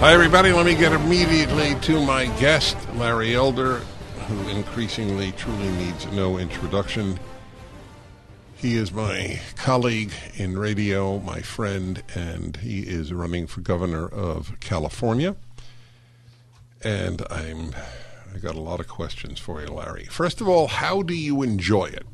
Hi, everybody. Let me get immediately to my guest, Larry Elder, who increasingly truly needs no introduction. He is my colleague in radio, my friend, and he is running for governor of California. And I'm I got a lot of questions for you, Larry. First of all, how do you enjoy it?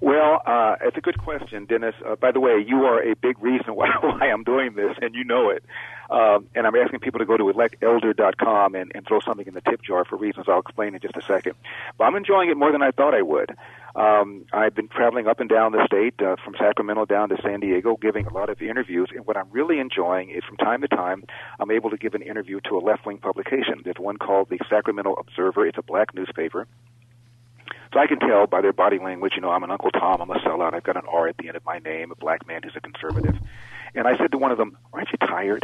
Well, uh, it's a good question, Dennis. Uh, by the way, you are a big reason why, why I'm doing this, and you know it. Um, and I'm asking people to go to electelder.com and, and throw something in the tip jar for reasons I'll explain in just a second. But I'm enjoying it more than I thought I would. Um, I've been traveling up and down the state, uh, from Sacramento down to San Diego, giving a lot of interviews. And what I'm really enjoying is from time to time, I'm able to give an interview to a left wing publication. There's one called the Sacramento Observer, it's a black newspaper. So I can tell by their body language, you know, I'm an Uncle Tom, I'm a sellout, I've got an R at the end of my name, a black man who's a conservative. And I said to one of them, Aren't you tired?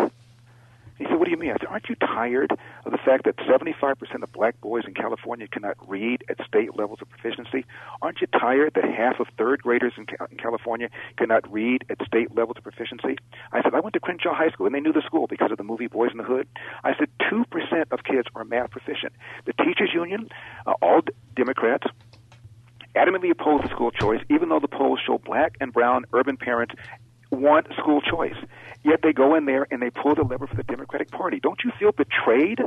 He said, What do you mean? I said, Aren't you tired of the fact that 75% of black boys in California cannot read at state levels of proficiency? Aren't you tired that half of third graders in, California cannot read at state levels of proficiency? I said, I went to Crenshaw High School, and they knew the school because of the movie Boys in the Hood. I said, 2% of kids are math proficient. The teachers' union, uh, all Democrats, adamantly oppose school choice, even though the polls show black and brown urban parents want school choice. Yet they go in there and they pull the lever for the Democratic Party. Don't you feel betrayed?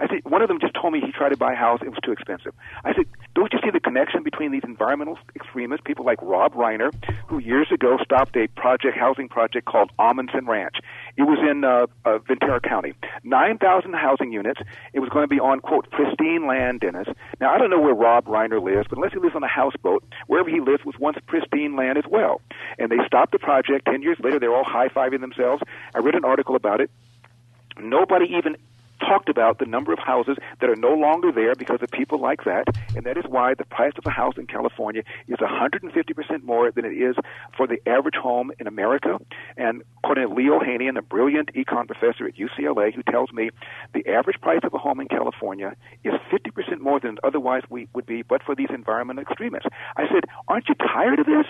I said, one of them just told me he tried to buy a house, it was too expensive. I said, don't you see the connection between these environmental extremists, people like Rob Reiner, who years ago stopped a project, housing project called Ahmanson Ranch. It was in uh, uh, Ventura County. 9,000 housing units. It was going to be on, quote, pristine land, Dennis. Now, I don't know where Rob Reiner lives, but unless he lives on a houseboat, wherever he lives was once pristine land as well. And they stopped the project. Ten years later, they're all high-fiving themselves. I read an article about it. Nobody even talked about the number of houses that are no longer there because of people like that, and that is why the price of a house in California is 150% more than it is for the average home in America. And according to Lee Ohanian, a brilliant econ professor at UCLA, who tells me the average price of a home in California is 50% more than otherwise we would be, but for these environmental extremists. I said, aren't you tired of this?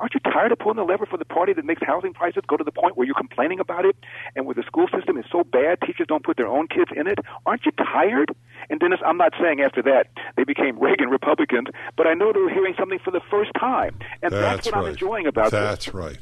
Aren't you tired of pulling the lever for the party that makes housing prices go to the point where you're complaining about it and where the school system is so bad teachers don't put their own kids in it? Aren't you tired? And Dennis, I'm not saying after that they became Reagan Republicans, but I know they were hearing something for the first time. And that's, That's what I'm enjoying about That's this. right.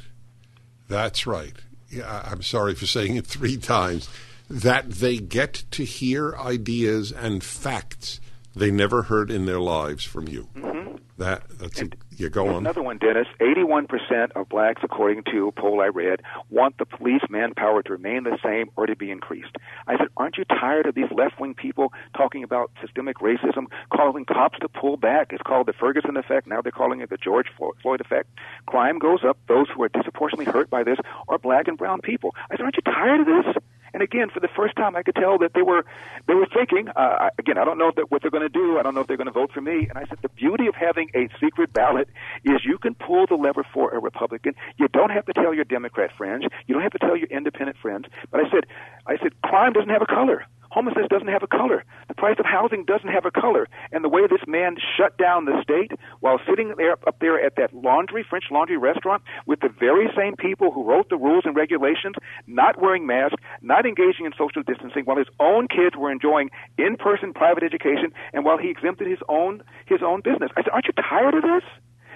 That's right. Yeah, I'm sorry for saying it three times. That they get to hear ideas and facts they never heard in their lives from you. Mm-hmm. That that's a, you go on. Another one, Dennis. 81% of blacks, according to a poll I read, want the police manpower to remain the same or to be increased. I said, aren't you tired of these left-wing people talking about systemic racism, calling cops to pull back? It's called the Ferguson effect. Now they're calling it the George Floyd effect. Crime goes up. Those who are disproportionately hurt by this are black and brown people. I said, aren't you tired of this? And again, for the first time, I could tell that they were they were thinking. Uh, again, I don't know what they're going to do. I don't know if they're going to vote for me. And I said, the beauty of having a secret ballot is you can pull the lever for a Republican. You don't have to tell your Democrat friends. You don't have to tell your independent friends. But I said, I said, crime doesn't have a color. Homelessness doesn't have a color. The price of housing doesn't have a color. And the way this man shut down the state while sitting there up there at that laundry, French laundry restaurant with the very same people who wrote the rules and regulations, not wearing masks, not engaging in social distancing, while his own kids were enjoying in-person private education, and while he exempted his own his own business. I said, aren't you tired of this?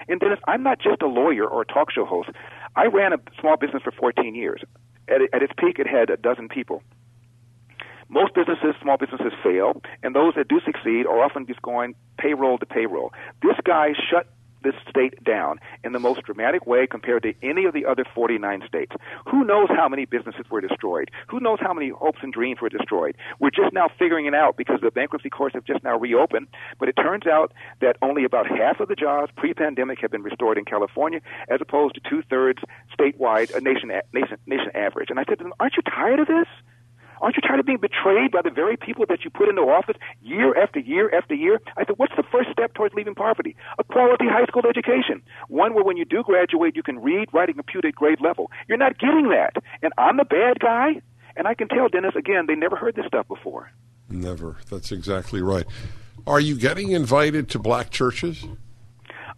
And Dennis, I'm not just a lawyer or a talk show host. I ran a small business for 14 years. At, at its peak, it had a dozen people. Most businesses, small businesses, fail, and those that do succeed are often just going payroll to payroll. This guy shut this state down in the most dramatic way compared to any of the other 49 states. Who knows how many businesses were destroyed? Who knows how many hopes and dreams were destroyed? We're just now figuring it out because the bankruptcy courts have just now reopened. But it turns out that only about half of the jobs pre-pandemic have been restored in California, as opposed to two thirds statewide, uh, a nation, nation, nation average. And I said "Aren't you tired of this?" Aren't you tired of being betrayed by the very people that you put into office year after year after year? I said, what's the first step towards leaving poverty? A quality high school education. One where when you do graduate, you can read, write, and compute at grade level. You're not getting that. And I'm the bad guy? And I can tell, Dennis, again, they never heard this stuff before. Never. That's exactly right. Are you getting invited to black churches?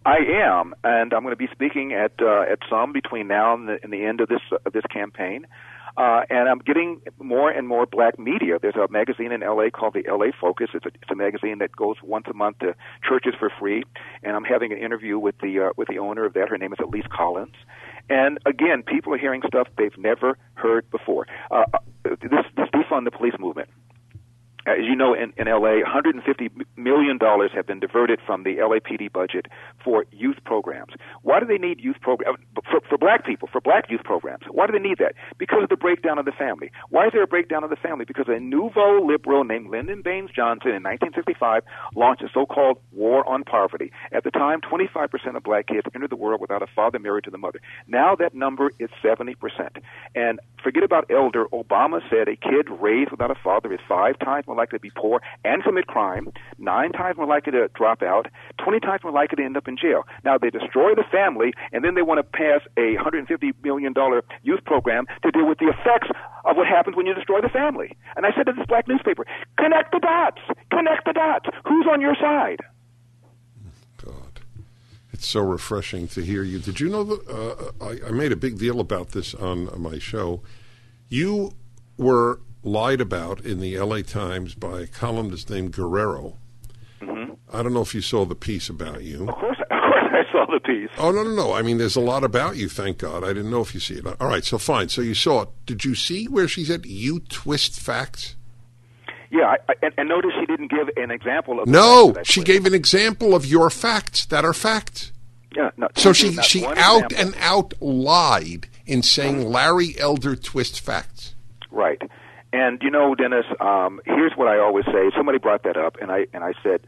I am, and I'm going to be speaking at uh, at some between now and the, and the end of this uh, this campaign. Uh, and I'm getting more and more black media. There's a magazine in LA called the LA Focus. It's a, it's a magazine that goes once a month to churches for free. And I'm having an interview with the uh, with the owner of that. Her name is Lisa Collins. And again, people are hearing stuff they've never heard before. Uh, uh this, this defund the police movement as you know, in, in LA, 150 million dollars have been diverted from the LAPD budget for youth programs. Why do they need youth programs for, for black people? For black youth programs, why do they need that? Because of the breakdown of the family. Why is there a breakdown of the family? Because a nouveau liberal named Lyndon Baines Johnson in 1965 launched a so-called war on poverty. At the time, 25% of black kids entered the world without a father married to the mother. Now that number is 70%. And forget about elder. Obama said a kid raised without a father is five times more more likely to be poor and commit crime, nine times more likely to drop out, 20 times more likely to end up in jail. Now, they destroy the family, and then they want to pass a $150 million youth program to deal with the effects of what happens when you destroy the family. And I said to this black newspaper, connect the dots, connect the dots. Who's on your side? God, it's so refreshing to hear you. Did you know that uh, I, I made a big deal about this on my show? You were lied about in the LA Times by a columnist named Guerrero. Mm-hmm. I don't know if you saw the piece about you. Of course, of course, I saw the piece. Oh no, no, no! I mean, there's a lot about you. Thank God. I didn't know if you see it. All right, so fine. So you saw it. Did you see where she said you twist facts? Yeah, I, and, and notice she didn't give an example of. No, she gave an example of your facts that are facts. Yeah, no, so she she out example. and out lied in saying Larry Elder twist facts. Right. And you know, Dennis, um, here's what I always say. Somebody brought that up, and I and I said,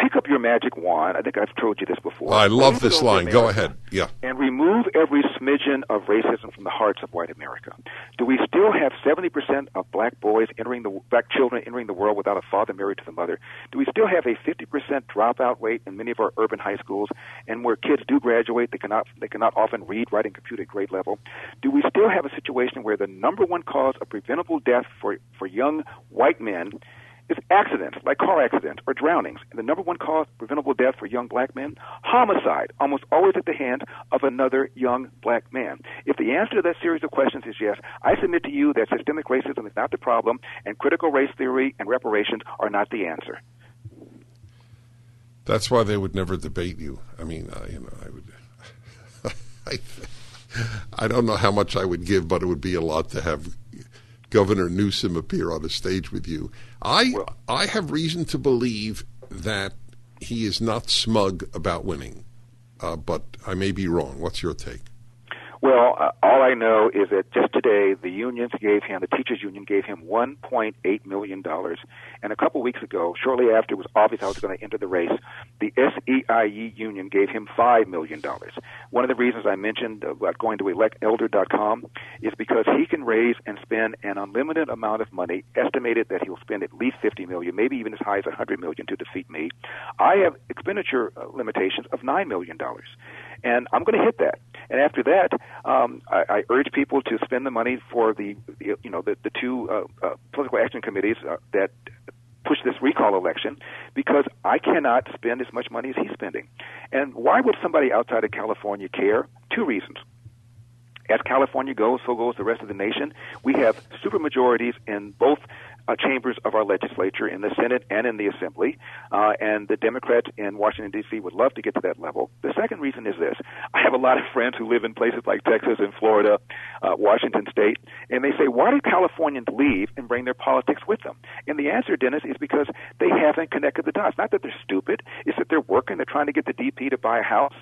pick up your magic wand. I think I've told you this before. I love this line. Go ahead. Yeah. And remove every smidgen of racism from the hearts of white America. Do we still have 70% of black boys entering the black children entering the world without a father married to the mother? Do we still have a 50% dropout rate in many of our urban high schools and where kids do graduate they cannot they cannot often read, write and compute at grade level? Do we still have a situation where the number one cause of preventable death for for young white men is accidents, like car accidents or drownings. And the number one cause of preventable death for young black men, homicide, almost always at the hand of another young black man. If the answer to that series of questions is yes, I submit to you that systemic racism is not the problem, and critical race theory and reparations are not the answer. That's why they would never debate you. I mean, uh, you know, I would. I, I don't know how much I would give, but it would be a lot to have Governor Newsom appear on a stage with you. I well, I have reason to believe that he is not smug about winning, uh, but I may be wrong. What's your take? Well, uh, all I know is that just today the unions gave him, the teachers union gave him 1.8 million dollars, and a couple weeks ago, shortly after it was obvious I was going to enter the race, the SEIU union gave him five million dollars. One of the reasons I mentioned about going to electelder.com is because he can raise and spend an unlimited amount of money. Estimated that he will spend at least 50 million, maybe even as high as 100 million to defeat me. I have expenditure uh, limitations of nine million dollars and I'm going to hit that. And after that, um, I, I urge people to spend the money for the, you know, the, the two uh, uh, political action committees uh, that push this recall election because I cannot spend as much money as he's spending. And why would somebody outside of California care? Two reasons. As California goes, so goes the rest of the nation. We have supermajorities in both uh, chambers of our legislature in the Senate and in the Assembly, uh, and the Democrats in Washington D.C. would love to get to that level. The second reason is this: I have a lot of friends who live in places like Texas and Florida, uh, Washington State, and they say, "Why do Californians leave and bring their politics with them?" And the answer, Dennis, is because they haven't connected the dots. Not that they're stupid; it's that they're working. They're trying to get the DP to buy a house,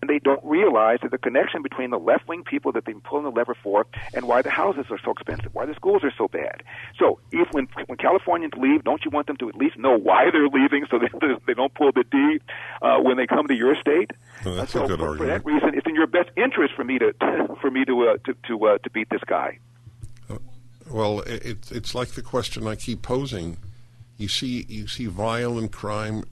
and they don't realize that the connection between the left wing people that they've been pulling the lever for and why the houses are so expensive, why the schools are so bad. So if when when Californians leave, don't you want them to at least know why they're leaving so that they don't pull the D uh, when they come to your state? Well, that's uh, so a good for, argument. For that reason, it's in your best interest for me to for me to uh, to to, uh, to beat this guy. Well, it, it's like the question I keep posing. You see, you see violent crime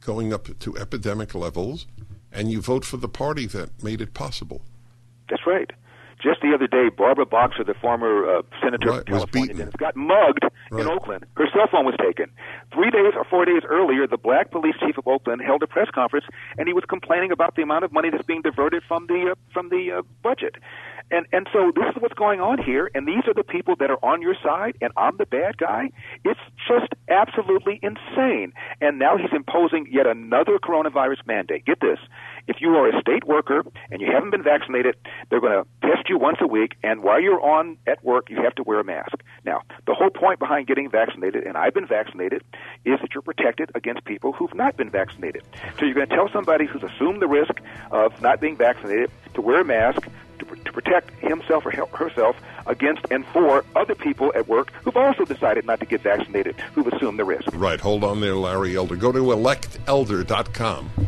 going up to epidemic levels, and you vote for the party that made it possible. That's right. Just the other day, Barbara Boxer, the former uh, senator Right, was California, beaten. Got mugged Right. in Oakland. Her cell phone was taken. Three days or four days earlier, the black police chief of Oakland held a press conference, and he was complaining about the amount of money that's being diverted from the uh, from the uh, budget. And and so this is what's going on here, and these are the people that are on your side, and I'm the bad guy. It's just absolutely insane. And now he's imposing yet another coronavirus mandate. Get this: if you are a state worker and you haven't been vaccinated, they're going to test you once a week, and while you're on at work, you have to wear a mask. Now, the whole point behind getting vaccinated, and I've been vaccinated, is that you're protected against people who've not been vaccinated. So you're going to tell somebody who's assumed the risk of not being vaccinated to wear a mask to, protect himself or herself against and for other people at work who've also decided not to get vaccinated, who've assumed the risk. Right. Hold on there, Larry Elder. Go to electelder.com.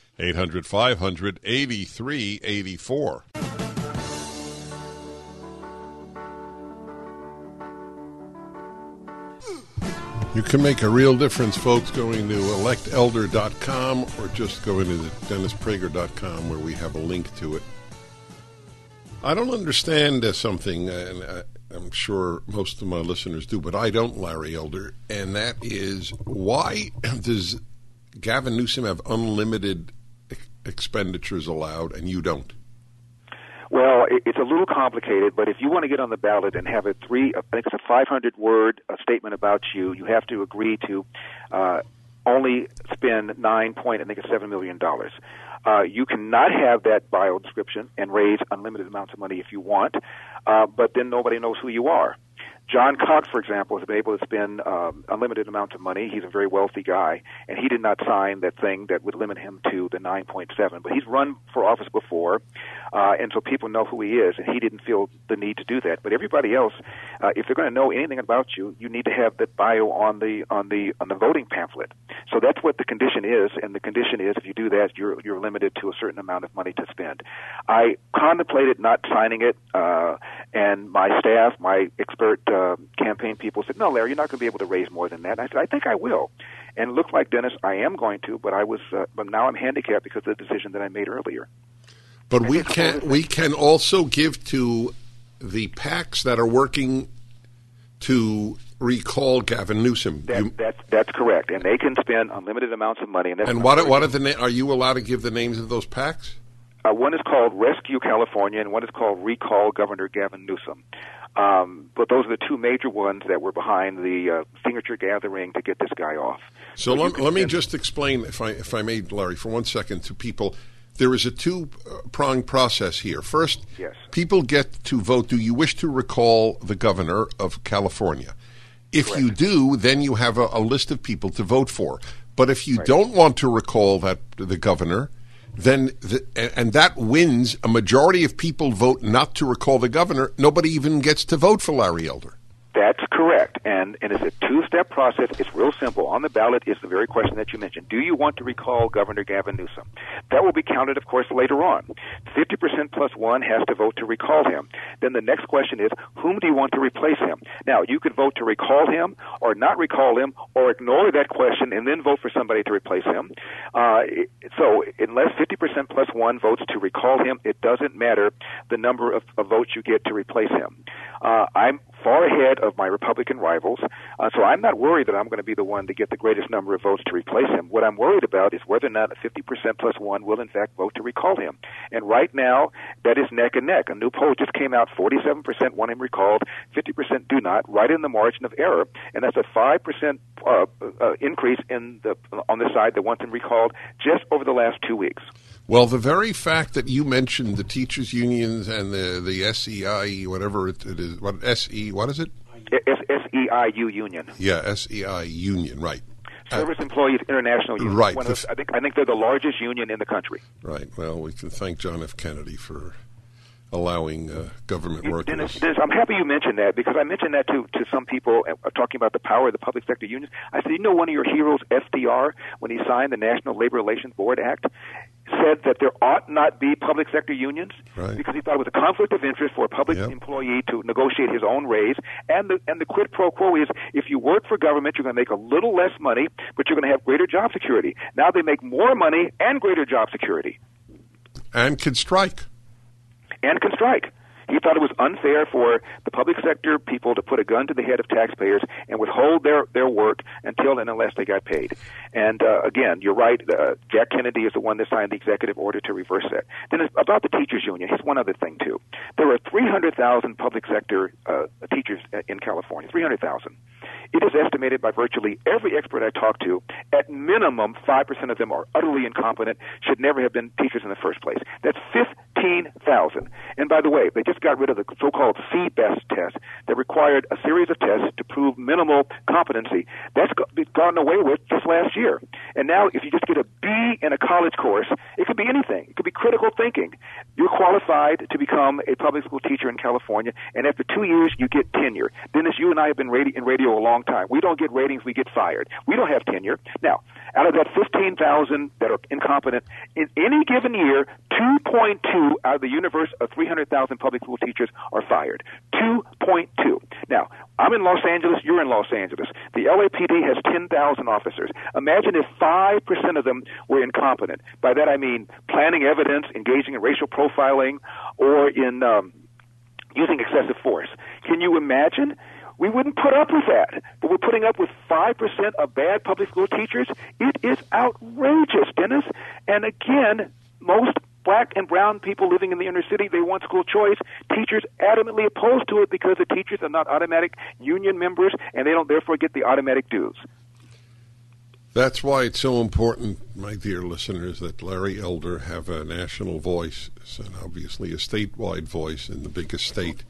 800 500 8384. You can make a real difference, folks, going to electelder.com or just going to dennisprager.com where we have a link to it. I don't understand uh, something, uh, and I'm sure most of my listeners do, but I don't, Larry Elder, and that is why does Gavin Newsom have unlimited expenditures allowed and you don't? Well, it's a little complicated, but if you want to get on the ballot and have a three, I think it's a 500 word uh, statement about you, you have to agree to uh, only spend nine point, I think it's seven million dollars. Uh, you cannot have that bio description and raise unlimited amounts of money if you want, uh, but then nobody knows who you are. John Cox, for example, has been able to spend um, unlimited amounts of money. He's a very wealthy guy, and he did not sign that thing that would limit him to the 9.7. But he's run for office before, uh, and so people know who he is, and he didn't feel the need to do that. But everybody else, uh, if they're going to know anything about you, you need to have that bio on the on the on the voting pamphlet. So that's what the condition is, and the condition is if you do that, you're you're limited to a certain amount of money to spend. I contemplated not signing it, uh, and my staff, my expert uh, campaign people said, "No, Larry, you're not going to be able to raise more than that." And I said, "I think I will." And it looked like Dennis, I am going to, but I was, uh, but now I'm handicapped because of the decision that I made earlier. But we can we can also give to the PACs that are working to recall Gavin Newsom. That, You- that's that's correct, and they can spend unlimited amounts of money. And, and what what are the na- are you allowed to give the names of those PACs? Uh, one is called Rescue California, and one is called Recall Governor Gavin Newsom. Um, but those are the two major ones that were behind the uh, signature gathering to get this guy off. So you let, let me just explain, if I if I may, Larry, for one second to people. There is a two pronged process here. First, Yes. people get to vote. Do you wish to recall the governor of California? If Correct. you do, then you have a, a list of people to vote for. But if you don't want to recall that the governor, then the, and- and that wins a majority of people vote not to recall the governor. Nobody even gets to vote for Larry Elder. That's correct. And, and it's a two step process. It's real simple. On the ballot is the very question that you mentioned. Do you want to recall Governor Gavin Newsom? That will be counted, of course, later on. 50% plus one has to vote to recall him. Then the next question is, whom do you want to replace him? Now, you could vote to recall him or not recall him or ignore that question and then vote for somebody to replace him. Uh, so, unless 50% plus one votes to recall him, it doesn't matter the number of, of votes you get to replace him. Uh, I'm far ahead of my Republican rivals, uh, so I'm not worried that I'm going to be the one to get the greatest number of votes to replace him. What I'm worried about is whether or not a 50% plus one will in fact vote to recall him. And right now, that is neck and neck. A new poll just came out: 47% want him recalled, 50% do not, right in the margin of error, and that's a 5% uh, uh, increase in the on the side that wants him recalled just over the last two weeks. Well, the very fact that you mentioned the teachers' unions and the the SEI, whatever it, it is, what SE, what is it? S S E I U Union. Yeah, SEI union, right? Service Employees International Union. Right. Of I think I think they're the largest union in the country. Right. Well, we can thank John F. Kennedy for allowing uh, government workers. Dennis, Dennis, I'm happy you mentioned that because I mentioned that to to some people uh, talking about the power of the public sector unions. I said, you know, one of your heroes, FDR, when he signed the National Labor Relations Board Act, said that there ought not be public sector unions Right. because he thought it was a conflict of interest for a public Yep. employee to negotiate his own raise. And the and the quid pro quo is if you work for government, you're going to make a little less money, but you're going to have greater job security. Now they make more money and greater job security and can strike. and can strike. He thought it was unfair for the public sector people to put a gun to the head of taxpayers and withhold their, their work until and unless they got paid. And uh, again, you're right. Uh, Jack Kennedy is the one that signed the executive order to reverse that. Then about the teachers union. Here's one other thing too. There are 300,000 public sector uh, teachers in California. 300,000. It is estimated by virtually every expert I talk to, at minimum, 5% of them are utterly incompetent, should never have been teachers in the first place. That's 15,000. And by the way, they just got rid of the so-called C-BEST test that required a series of tests to prove minimal competency. That's gone away with just last year. And now, if you just get a B in a college course, it could be anything. It could be critical thinking. You're qualified to become a public school teacher in California, and after two years, you get tenure. Dennis, you and I have been in radio a long time. We don't get ratings, we get fired. We don't have tenure. Now, out of that 15,000 that are incompetent, in any given year, 2.2 out of the universe of 300,000 public school teachers are fired. 2.2. Now, I'm in Los Angeles, you're in Los Angeles. The LAPD has 10,000 officers. Imagine if 5% of them were incompetent. By that I mean planning evidence, engaging in racial profiling, or in um, using excessive force. Can you imagine? We wouldn't put up with that. But we're putting up with 5% of bad public school teachers. It is outrageous, Dennis. And again, most black and brown people living in the inner city, they want school choice. Teachers adamantly opposed to it because the teachers are not automatic union members and they don't therefore get the automatic dues. That's why it's so important, my dear listeners, that Larry Elder have a national voice and obviously a statewide voice in the biggest state.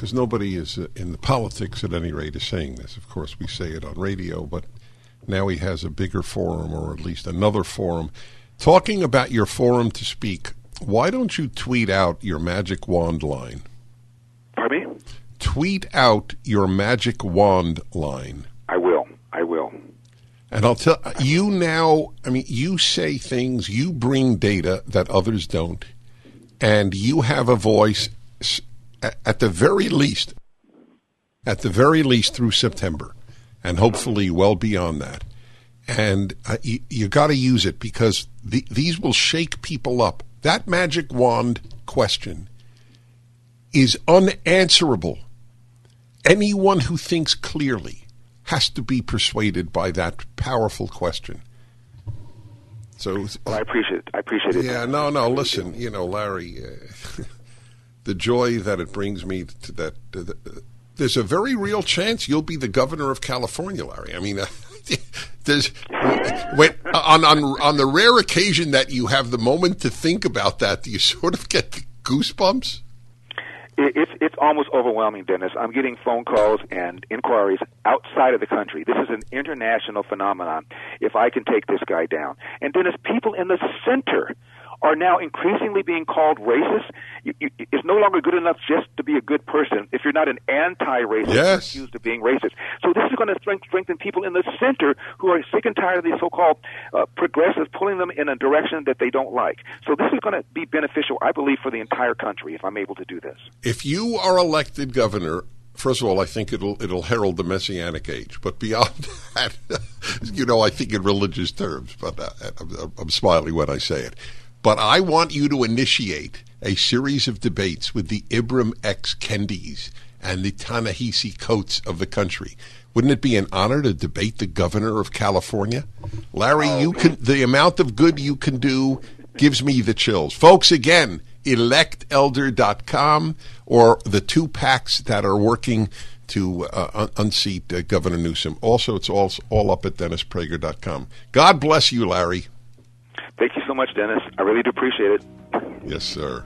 Because nobody is uh, in the politics, at any rate, is saying this. Of course, we say it on radio, but now he has a bigger forum, or at least another forum. Talking about your forum to speak, why don't you tweet out your magic wand line? Pardon me? Tweet out your magic wand line. I will. I will. And I'll tell you now, I mean, you say things, you bring data that others don't, and you have a voice at the very least, at the very least through September, and hopefully well beyond that. And uh, you, you got to use it because the, these will shake people up. That magic wand question is unanswerable. Anyone who thinks clearly has to be persuaded by that powerful question. So, Well, I appreciate it. I appreciate it. yeah, no, no. Listen, you know, Larry, uh, the joy that it brings me to that. To the, there's a very real chance you'll be the governor of California, Larry. I mean, uh, there's when, on on on the rare occasion that you have the moment to think about that, do you sort of get the goosebumps? It, it's it's almost overwhelming, Dennis. I'm getting phone calls and inquiries outside of the country. This is an international phenomenon. If I can take this guy down, and Dennis, people in the center are now increasingly being called racist. You, you, it's no longer good enough just to be a good person if you're not an anti-racist yes. accused of being racist. So this is going to strengthen people in the center who are sick and tired of these so-called uh, progressives pulling them in a direction that they don't like. So this is going to be beneficial, I believe, for the entire country if I'm able to do this. If you are elected governor first of all, I think it'll it'll herald the messianic age. But beyond that, you know, I think in religious terms. But uh, I'm, I'm, smiling when I say it. But I want you to initiate a series of debates with the Ibram X. Kendis and the Ta-Nehisi Coates of the country. Wouldn't it be an honor to debate the governor of California? Larry, oh, you can the amount of good you can do gives me the chills. Folks, again, electelder.com or the two PACs that are working to uh, unseat uh, Governor Newsom. Also, it's all, all up at DennisPrager.com. God bless you, Larry. Thank you so much, Dennis. I really do appreciate it. Yes, sir.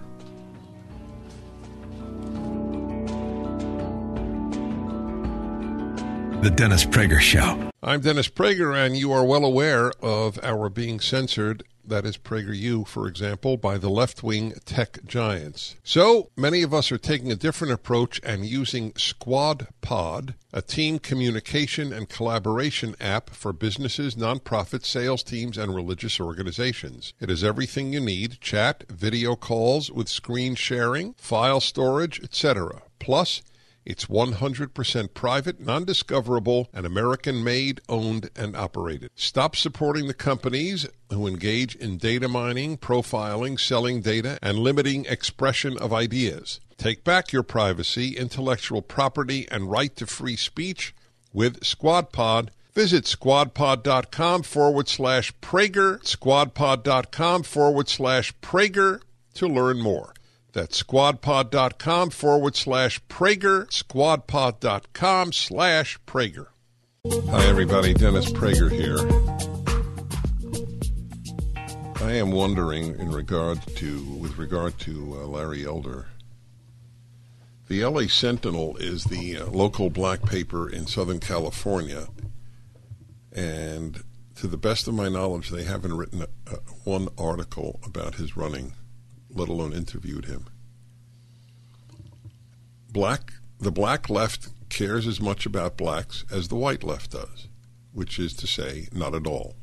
The Dennis Prager Show. I'm Dennis Prager, and you are well aware of our being censored that is PragerU, for example, by the left wing tech giants. So many of us are taking a different approach and using Squad Pod, a team communication and collaboration app for businesses, nonprofits, sales teams, and religious organizations. It has everything you need chat, video calls with screen sharing, file storage, etc. Plus, it's 100% private, non discoverable, and American made, owned, and operated. Stop supporting the companies who engage in data mining, profiling, selling data, and limiting expression of ideas. Take back your privacy, intellectual property, and right to free speech with SquadPod. Visit squadpod.com forward slash Prager, squadpod.com forward slash Prager to learn more. That's squadpod.com forward slash Prager, squadpod.com slash Prager. Hi, everybody. Dennis Prager here. I am wondering, in regard to, with regard to uh, Larry Elder, the LA Sentinel is the uh, local black paper in Southern California, and to the best of my knowledge, they haven't written a, a, one article about his running let alone interviewed him. Black, the black left cares as much about blacks as the white left does, which is to say, not at all.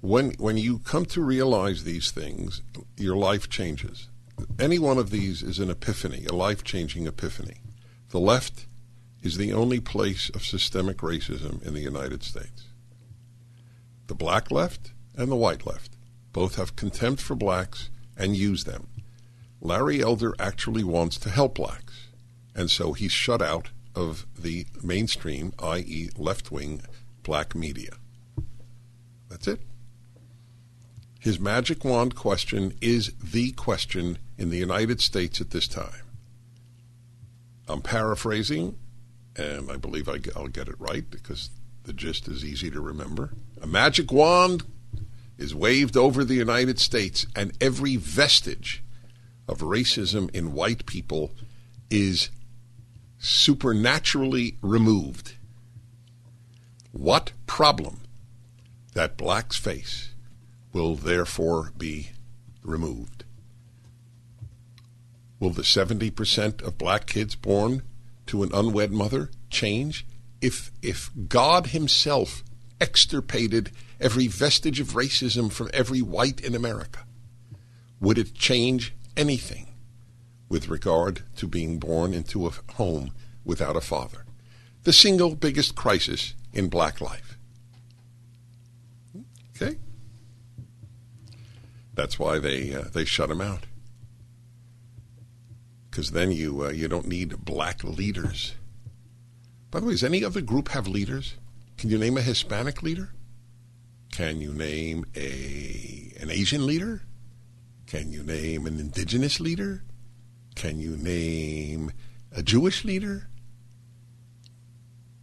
When, when you come to realize these things, your life changes. Any one of these is an epiphany, a life changing epiphany. The left is the only place of systemic racism in the United States. The black left and the white left both have contempt for blacks and use them. Larry Elder actually wants to help blacks, and so he's shut out of the mainstream, i.e., left wing black media. That's it. His magic wand question is the question in the United States at this time. I'm paraphrasing, and I believe I, will get it right because the gist is easy to remember. A magic wand is waved over the United States, and every vestige of racism in white people is supernaturally removed. What problem that blacks face will therefore be removed? Will the 70% of black kids born to an unwed mother change if, if God Himself extirpated every vestige of racism from every white in America? Would it change anything with regard to being born into a home without a father? The single biggest crisis in black life. Okay? That's why they uh, they shut him out. Because then you uh, you don't need black leaders. By the way, does any other group have leaders? Can you name a Hispanic leader? Can you name a an Asian leader? Can you name an indigenous leader? Can you name a Jewish leader?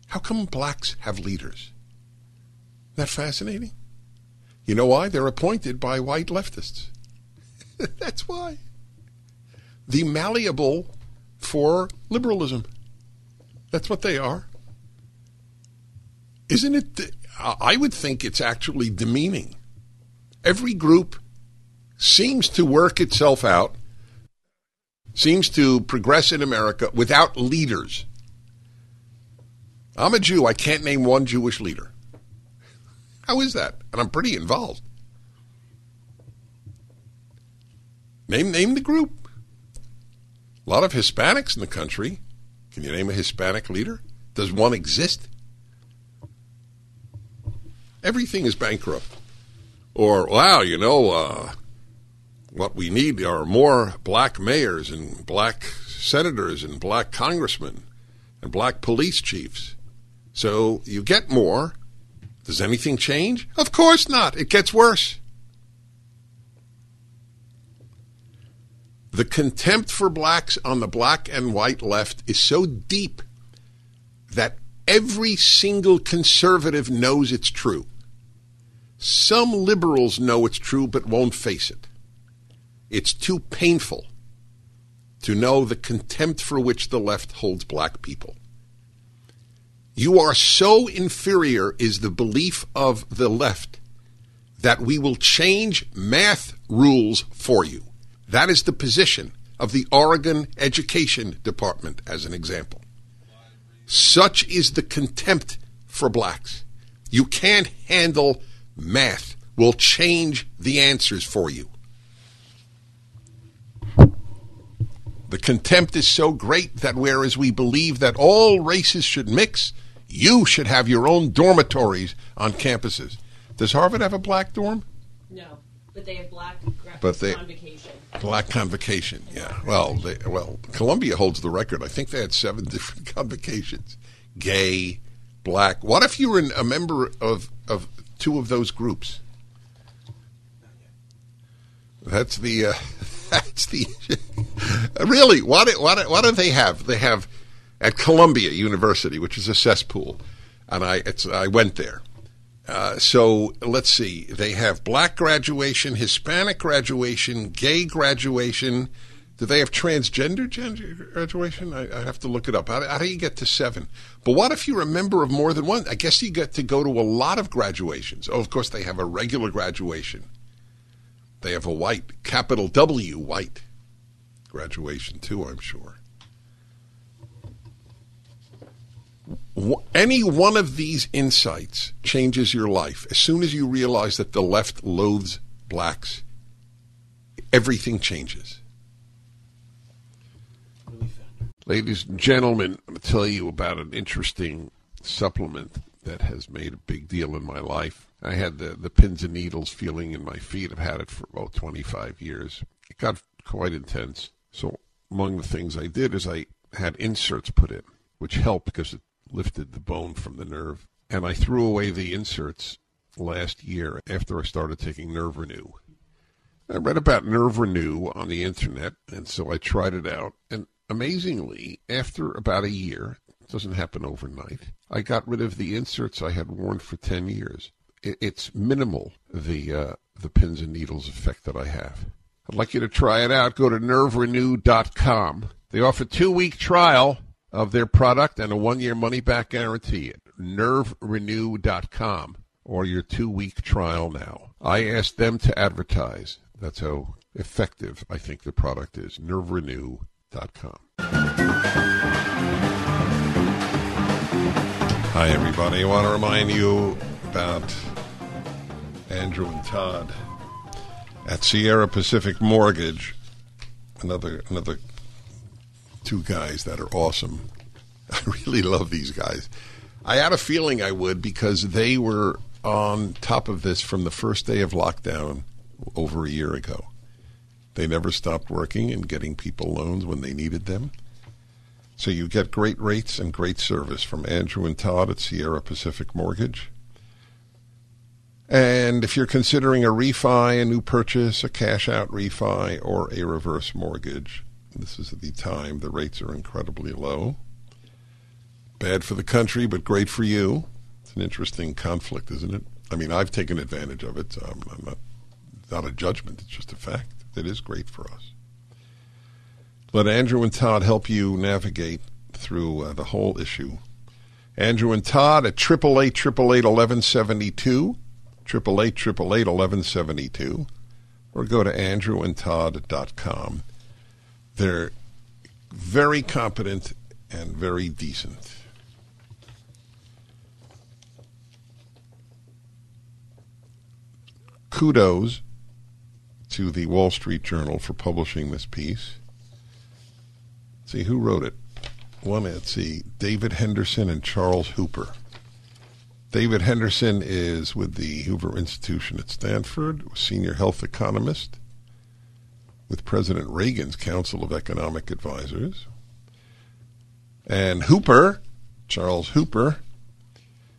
How come blacks have leaders? Isn't that fascinating? You know why? They're appointed by white leftists. That's why. the malleable for liberalism. That's what they are. Isn't it? I would think it's actually demeaning. Every group seems to work itself out, seems to progress in America without leaders. I'm a Jew. I can't name one Jewish leader. How is that? And I'm pretty involved. Name name the group. A lot of Hispanics in the country. Can you name a Hispanic leader? Does one exist? Everything is bankrupt. Or, wow, you know, uh, what we need are more black mayors and black senators and black congressmen and black police chiefs. So you get more. Does anything change? Of course not. It gets worse. The contempt for blacks on the black and white left is so deep that every single conservative knows it's true. Some liberals know it's true but won't face it. It's too painful to know the contempt for which the left holds black people. You are so inferior, is the belief of the left, that we will change math rules for you. That is the position of the Oregon Education Department, as an example. Such is the contempt for blacks. You can't handle math. We'll change the answers for you. The contempt is so great that whereas we believe that all races should mix, you should have your own dormitories on campuses. Does Harvard have a black dorm? No, but they have black But they- convocation. Black convocation, yeah. Well, they, well, Columbia holds the record. I think they had seven different convocations: gay, black. What if you were a member of of two of those groups? That's the uh, that's the really what do- what do- what do they have? They have at Columbia University, which is a cesspool, and I it's I went there. Uh, so let's see. They have black graduation, Hispanic graduation, gay graduation. Do they have transgender gender graduation? I, I have to look it up. How, how do you get to seven? But what if you're a member of more than one? I guess you get to go to a lot of graduations. Oh, of course, they have a regular graduation. They have a white, capital W, white graduation too, I'm sure. Any one of these insights changes your life. As soon as you realize that the left loathes blacks, everything changes. Ladies and gentlemen, I'm going to tell you about an interesting supplement that has made a big deal in my life. I had the, the pins and needles feeling in my feet. I've had it for about 25 years. It got quite intense. So, among the things I did is I had inserts put in, which helped because it lifted the bone from the nerve. And I threw away the inserts last year after I started taking Nerve Renew. I read about Nerve Renew on the internet, and so I tried it out. And amazingly, after about a year, it doesn't happen overnight, I got rid of the inserts I had worn for 10 years. It, it's minimal, the, uh, the pins and needles effect that I have. I'd like you to try it out. Go to nerverenew.com. They offer two week trial of their product and a one year money back guarantee. Nerverenew.com or your two week trial now. I asked them to advertise. That's how effective I think the product is. Nerverenew.com. Hi, everybody. I want to remind you about Andrew and Todd at Sierra Pacific Mortgage. Another, another two guys that are awesome. I really love these guys. I had a feeling I would because they were on top of this from the first day of lockdown over a year ago. They never stopped working and getting people loans when they needed them. So you get great rates and great service from Andrew and Todd at Sierra Pacific Mortgage. And if you're considering a refi, a new purchase, a cash out refi, or a reverse mortgage, this is the time. The rates are incredibly low. Bad for the country, but great for you. It's an interesting conflict, isn't it? I mean, I've taken advantage of it. So I'm, I'm not, not a judgment, it's just a fact. It is great for us. Let Andrew and Todd help you navigate through uh, the whole issue. Andrew and Todd at 888 888 1172, 888 888 1172, or go to andrewandtodd.com. They're very competent and very decent. Kudos to the Wall Street Journal for publishing this piece. See who wrote it. One, let's see, David Henderson and Charles Hooper. David Henderson is with the Hoover Institution at Stanford, senior health economist with President Reagan's Council of Economic Advisors. And Hooper, Charles Hooper,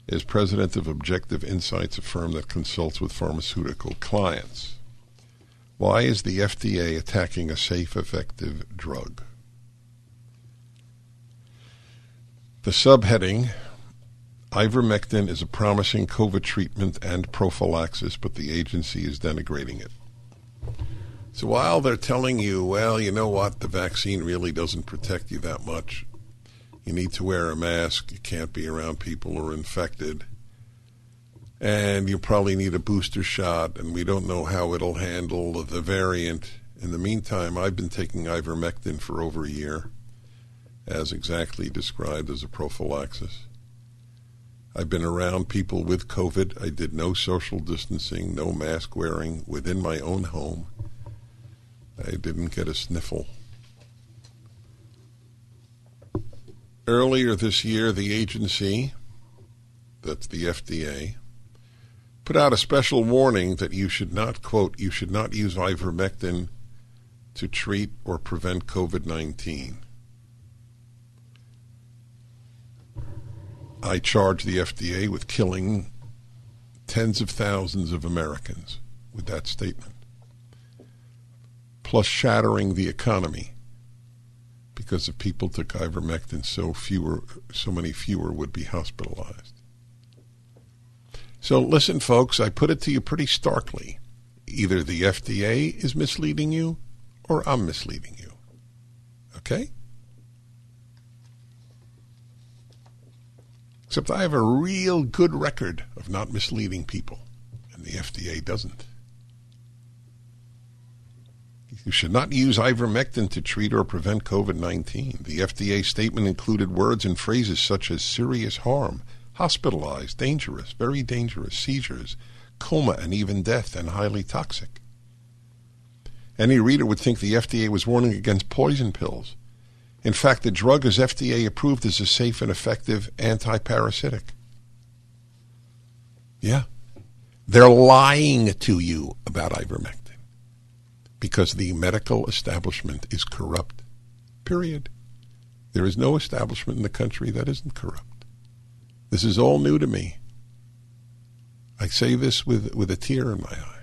is president of Objective Insights, a firm that consults with pharmaceutical clients. Why is the FDA attacking a safe, effective drug? The subheading Ivermectin is a promising COVID treatment and prophylaxis, but the agency is denigrating it. So while they're telling you, well, you know what, the vaccine really doesn't protect you that much, you need to wear a mask, you can't be around people who are infected, and you probably need a booster shot, and we don't know how it'll handle the variant. In the meantime, I've been taking ivermectin for over a year, as exactly described as a prophylaxis. I've been around people with COVID. I did no social distancing, no mask wearing within my own home. I didn't get a sniffle. Earlier this year, the agency, that's the FDA, put out a special warning that you should not, quote, you should not use ivermectin to treat or prevent COVID 19. I charge the FDA with killing tens of thousands of Americans with that statement, plus shattering the economy because if people took ivermectin, so fewer, so many fewer would be hospitalized. So listen, folks, I put it to you pretty starkly. Either the FDA is misleading you or I'm misleading you. Okay? Except I have a real good record of not misleading people, and the FDA doesn't. You should not use ivermectin to treat or prevent COVID 19. The FDA statement included words and phrases such as serious harm, hospitalized, dangerous, very dangerous, seizures, coma, and even death, and highly toxic. Any reader would think the FDA was warning against poison pills. In fact, the drug is FDA approved as a safe and effective antiparasitic. Yeah. They're lying to you about ivermectin because the medical establishment is corrupt. Period. There is no establishment in the country that isn't corrupt. This is all new to me. I say this with, with a tear in my eye.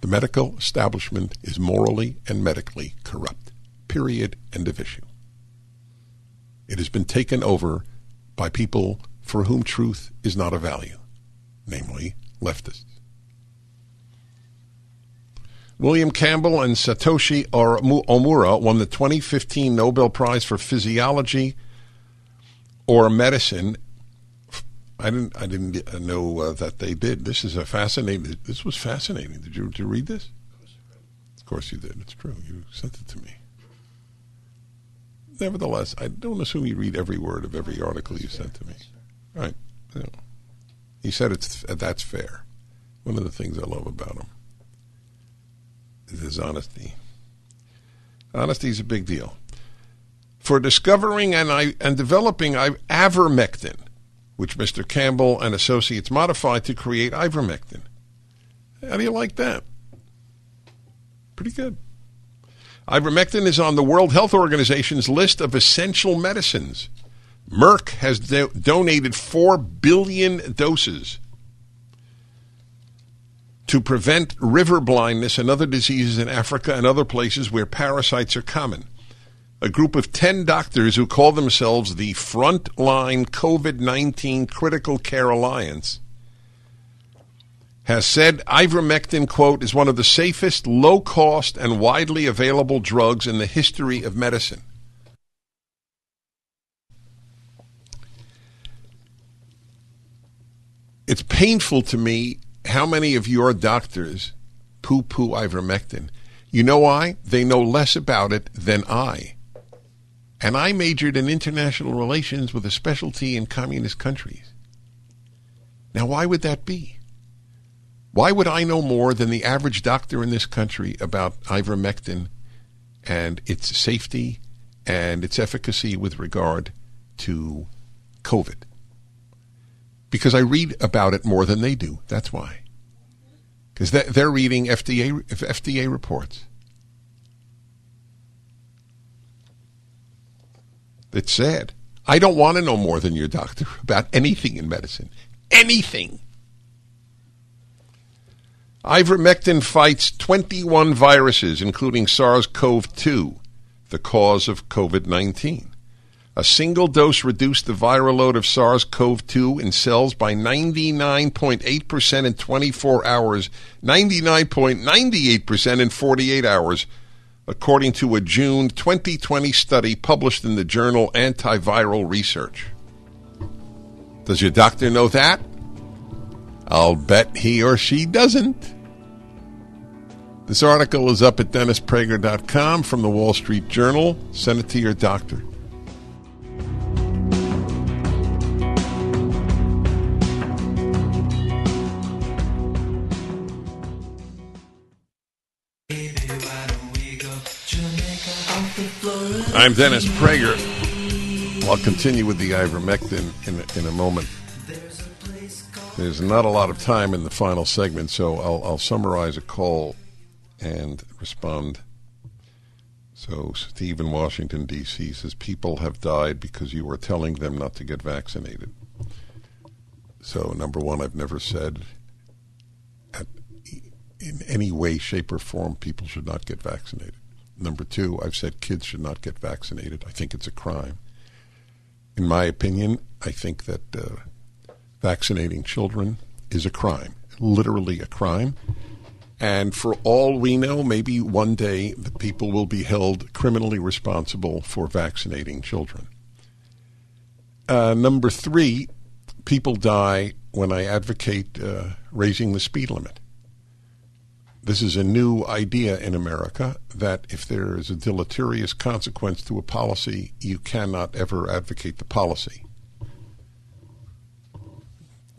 The medical establishment is morally and medically corrupt. Period. End of issue. It has been taken over by people for whom truth is not a value, namely leftists. William Campbell and Satoshi Omura won the 2015 Nobel Prize for Physiology or Medicine. I didn't. I didn't know uh, that they did. This is a fascinating. This was fascinating. Did you, did you read this? Of course you did. It's true. You sent it to me. Nevertheless, I don't assume you read every word of every article you sent to me. Right. He said it's that's fair. One of the things I love about him is his honesty. Honesty is a big deal. For discovering and, and developing avermectin, which Mr. Campbell and Associates modified to create ivermectin. How do you like that? Pretty good. Ivermectin is on the World Health Organization's list of essential medicines. Merck has do- donated 4 billion doses to prevent river blindness and other diseases in Africa and other places where parasites are common. A group of 10 doctors who call themselves the Frontline COVID 19 Critical Care Alliance has said ivermectin, quote, is one of the safest, low cost, and widely available drugs in the history of medicine. It's painful to me how many of your doctors poo poo ivermectin. You know why? They know less about it than I. And I majored in international relations with a specialty in communist countries. Now, why would that be? Why would I know more than the average doctor in this country about ivermectin and its safety and its efficacy with regard to COVID? Because I read about it more than they do. That's why. Because they're reading FDA, FDA reports. It's sad. I don't want to know more than your doctor about anything in medicine. Anything. Ivermectin fights 21 viruses, including SARS CoV 2, the cause of COVID 19. A single dose reduced the viral load of SARS CoV 2 in cells by 99.8% in 24 hours, 99.98% in 48 hours, according to a June 2020 study published in the journal Antiviral Research. Does your doctor know that? I'll bet he or she doesn't. This article is up at DennisPrager.com from the Wall Street Journal. Send it to your doctor. I'm Dennis Prager. I'll continue with the ivermectin in a, in a moment. There's not a lot of time in the final segment, so I'll, I'll summarize a call and respond. So, Steve in Washington, D.C. says people have died because you were telling them not to get vaccinated. So, number one, I've never said at, in any way, shape, or form people should not get vaccinated. Number two, I've said kids should not get vaccinated. I think it's a crime. In my opinion, I think that uh, vaccinating children is a crime, literally a crime. And for all we know, maybe one day the people will be held criminally responsible for vaccinating children. Uh, number three, people die when I advocate uh, raising the speed limit. This is a new idea in America that if there is a deleterious consequence to a policy, you cannot ever advocate the policy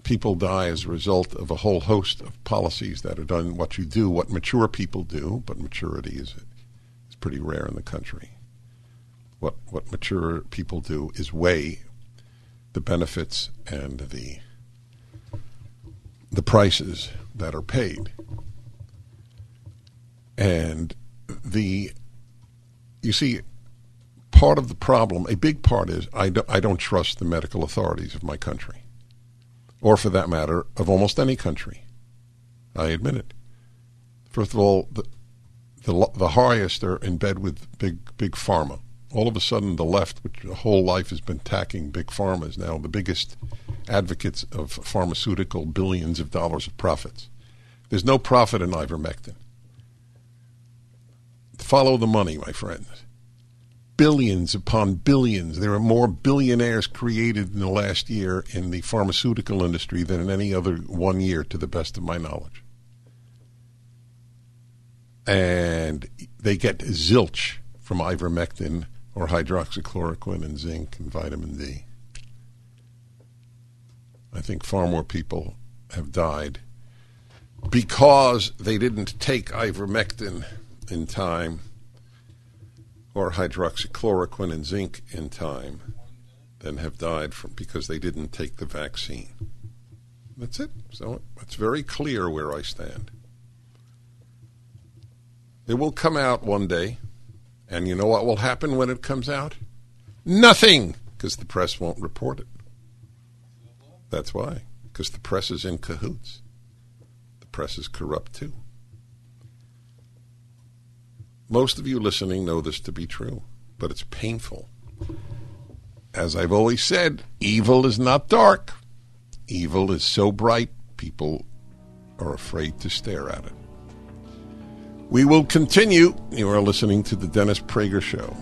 people die as a result of a whole host of policies that are done. What you do, what mature people do, but maturity is is pretty rare in the country. What what mature people do is weigh the benefits and the the prices that are paid, and the you see part of the problem, a big part is I don't, I don't trust the medical authorities of my country or for that matter, of almost any country. I admit it. First of all, the, the, the highest are in bed with big, big pharma. All of a sudden, the left, which the whole life has been attacking big pharma, is now the biggest advocates of pharmaceutical billions of dollars of profits. There's no profit in ivermectin. Follow the money, my friends billions upon billions. There are more billionaires created in the last year in the pharmaceutical industry than in any other one year, to the best of my knowledge. And they get zilch from ivermectin or hydroxychloroquine and zinc and vitamin D. I think far more people have died because they didn't take ivermectin in time or hydroxychloroquine and zinc in time than have died from because they didn't take the vaccine. That's it. So it's very clear where I stand. It will come out one day, and you know what will happen when it comes out? Nothing, because the press won't report it. That's why, because the press is in cahoots. The press is corrupt too. Most of you listening know this to be true, but it's painful. As I've always said, evil is not dark. Evil is so bright, people are afraid to stare at it. We will continue. You are listening to the Dennis Prager Show.